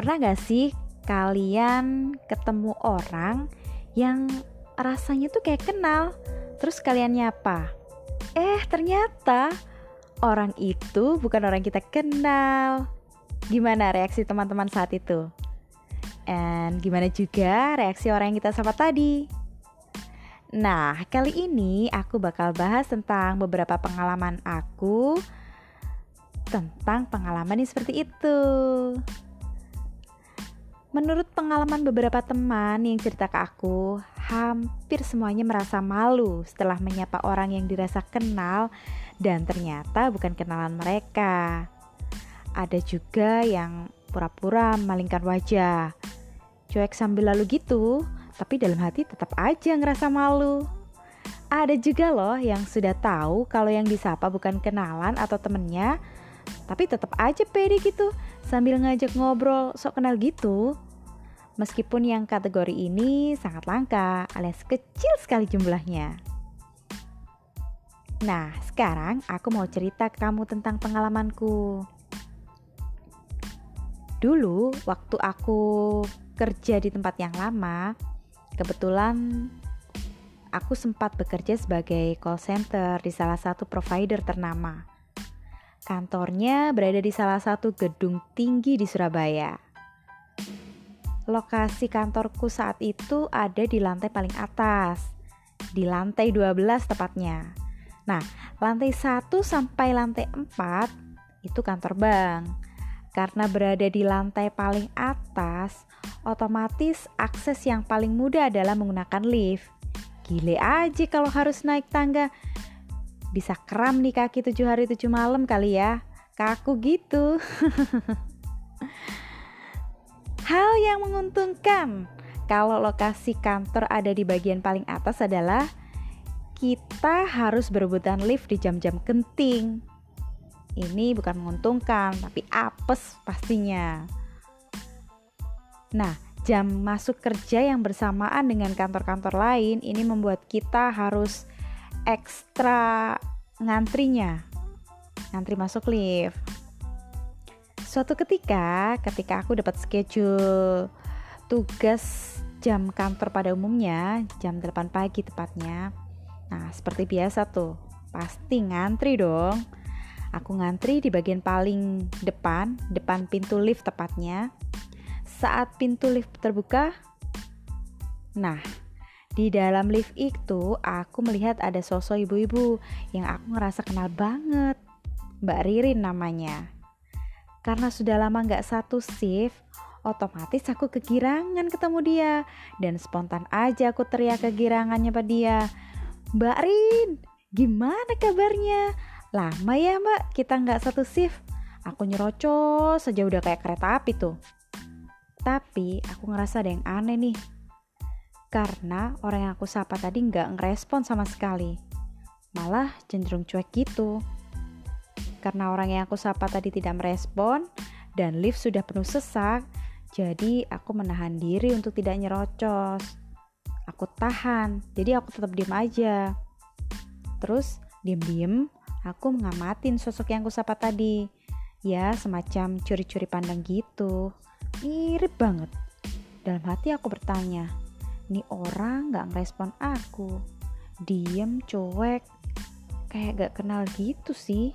Pernah gak sih kalian ketemu orang yang rasanya tuh kayak kenal, terus kalian nyapa? Eh, ternyata orang itu bukan orang kita kenal. Gimana reaksi teman-teman saat itu? And gimana juga reaksi orang yang kita sapa tadi? Nah, kali ini aku bakal bahas tentang beberapa pengalaman aku tentang pengalaman yang seperti itu. Menurut pengalaman beberapa teman yang cerita ke aku, hampir semuanya merasa malu setelah menyapa orang yang dirasa kenal dan ternyata bukan kenalan mereka. Ada juga yang pura-pura malingkan wajah, cuek sambil lalu gitu, tapi dalam hati tetap aja ngerasa malu. Ada juga loh yang sudah tahu kalau yang disapa bukan kenalan atau temennya, tapi tetap aja pede gitu sambil ngajak ngobrol sok kenal gitu. Meskipun yang kategori ini sangat langka alias kecil sekali jumlahnya. Nah, sekarang aku mau cerita ke kamu tentang pengalamanku. Dulu, waktu aku kerja di tempat yang lama, kebetulan aku sempat bekerja sebagai call center di salah satu provider ternama. Kantornya berada di salah satu gedung tinggi di Surabaya. Lokasi kantorku saat itu ada di lantai paling atas, di lantai 12 tepatnya. Nah, lantai 1 sampai lantai 4 itu kantor bank. Karena berada di lantai paling atas, otomatis akses yang paling mudah adalah menggunakan lift. Gile aja kalau harus naik tangga bisa kram nih kaki tujuh hari tujuh malam kali ya. Kaku gitu. Hal yang menguntungkan kalau lokasi kantor ada di bagian paling atas adalah kita harus berebutan lift di jam-jam genting. Ini bukan menguntungkan tapi apes pastinya. Nah jam masuk kerja yang bersamaan dengan kantor-kantor lain ini membuat kita harus ekstra ngantrinya. Ngantri masuk lift. Suatu ketika ketika aku dapat schedule tugas jam kantor pada umumnya jam 8 pagi tepatnya. Nah seperti biasa tuh pasti ngantri dong. Aku ngantri di bagian paling depan depan pintu lift tepatnya. Saat pintu lift terbuka nah di dalam lift itu, aku melihat ada sosok ibu-ibu yang aku ngerasa kenal banget. Mbak Ririn namanya. Karena sudah lama nggak satu shift, otomatis aku kegirangan ketemu dia. Dan spontan aja aku teriak kegirangannya pada dia. Mbak Rin, gimana kabarnya? Lama ya mbak, kita nggak satu shift. Aku nyerocos saja udah kayak kereta api tuh. Tapi aku ngerasa ada yang aneh nih karena orang yang aku sapa tadi nggak ngerespon sama sekali. Malah cenderung cuek gitu. Karena orang yang aku sapa tadi tidak merespon dan lift sudah penuh sesak, jadi aku menahan diri untuk tidak nyerocos. Aku tahan, jadi aku tetap diem aja. Terus diem-diem, aku ngamatin sosok yang aku sapa tadi. Ya, semacam curi-curi pandang gitu. Mirip banget. Dalam hati aku bertanya, nih orang gak ngerespon aku. Diem cuek. Kayak gak kenal gitu sih.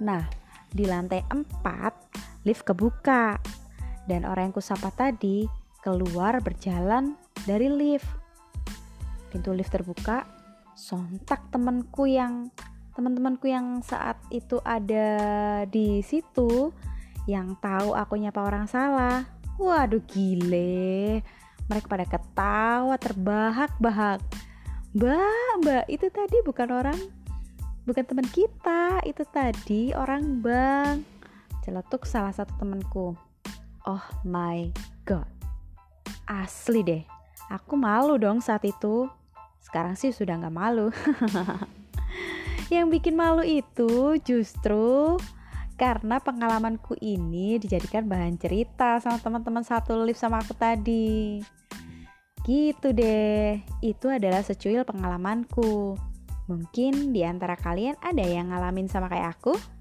Nah di lantai 4 lift kebuka. Dan orang yang kusapa tadi keluar berjalan dari lift. Pintu lift terbuka sontak temanku yang teman-temanku yang saat itu ada di situ yang tahu aku nyapa orang salah Waduh gile. Mereka pada ketawa terbahak-bahak. Mbak, mbak itu tadi bukan orang Bukan teman kita. Itu tadi orang bang. Celetuk salah satu temanku. Oh my god. Asli deh. Aku malu dong saat itu. Sekarang sih sudah gak malu. Yang bikin malu itu justru karena pengalamanku ini dijadikan bahan cerita sama teman-teman satu lift sama aku tadi. Gitu deh, itu adalah secuil pengalamanku. Mungkin di antara kalian ada yang ngalamin sama kayak aku?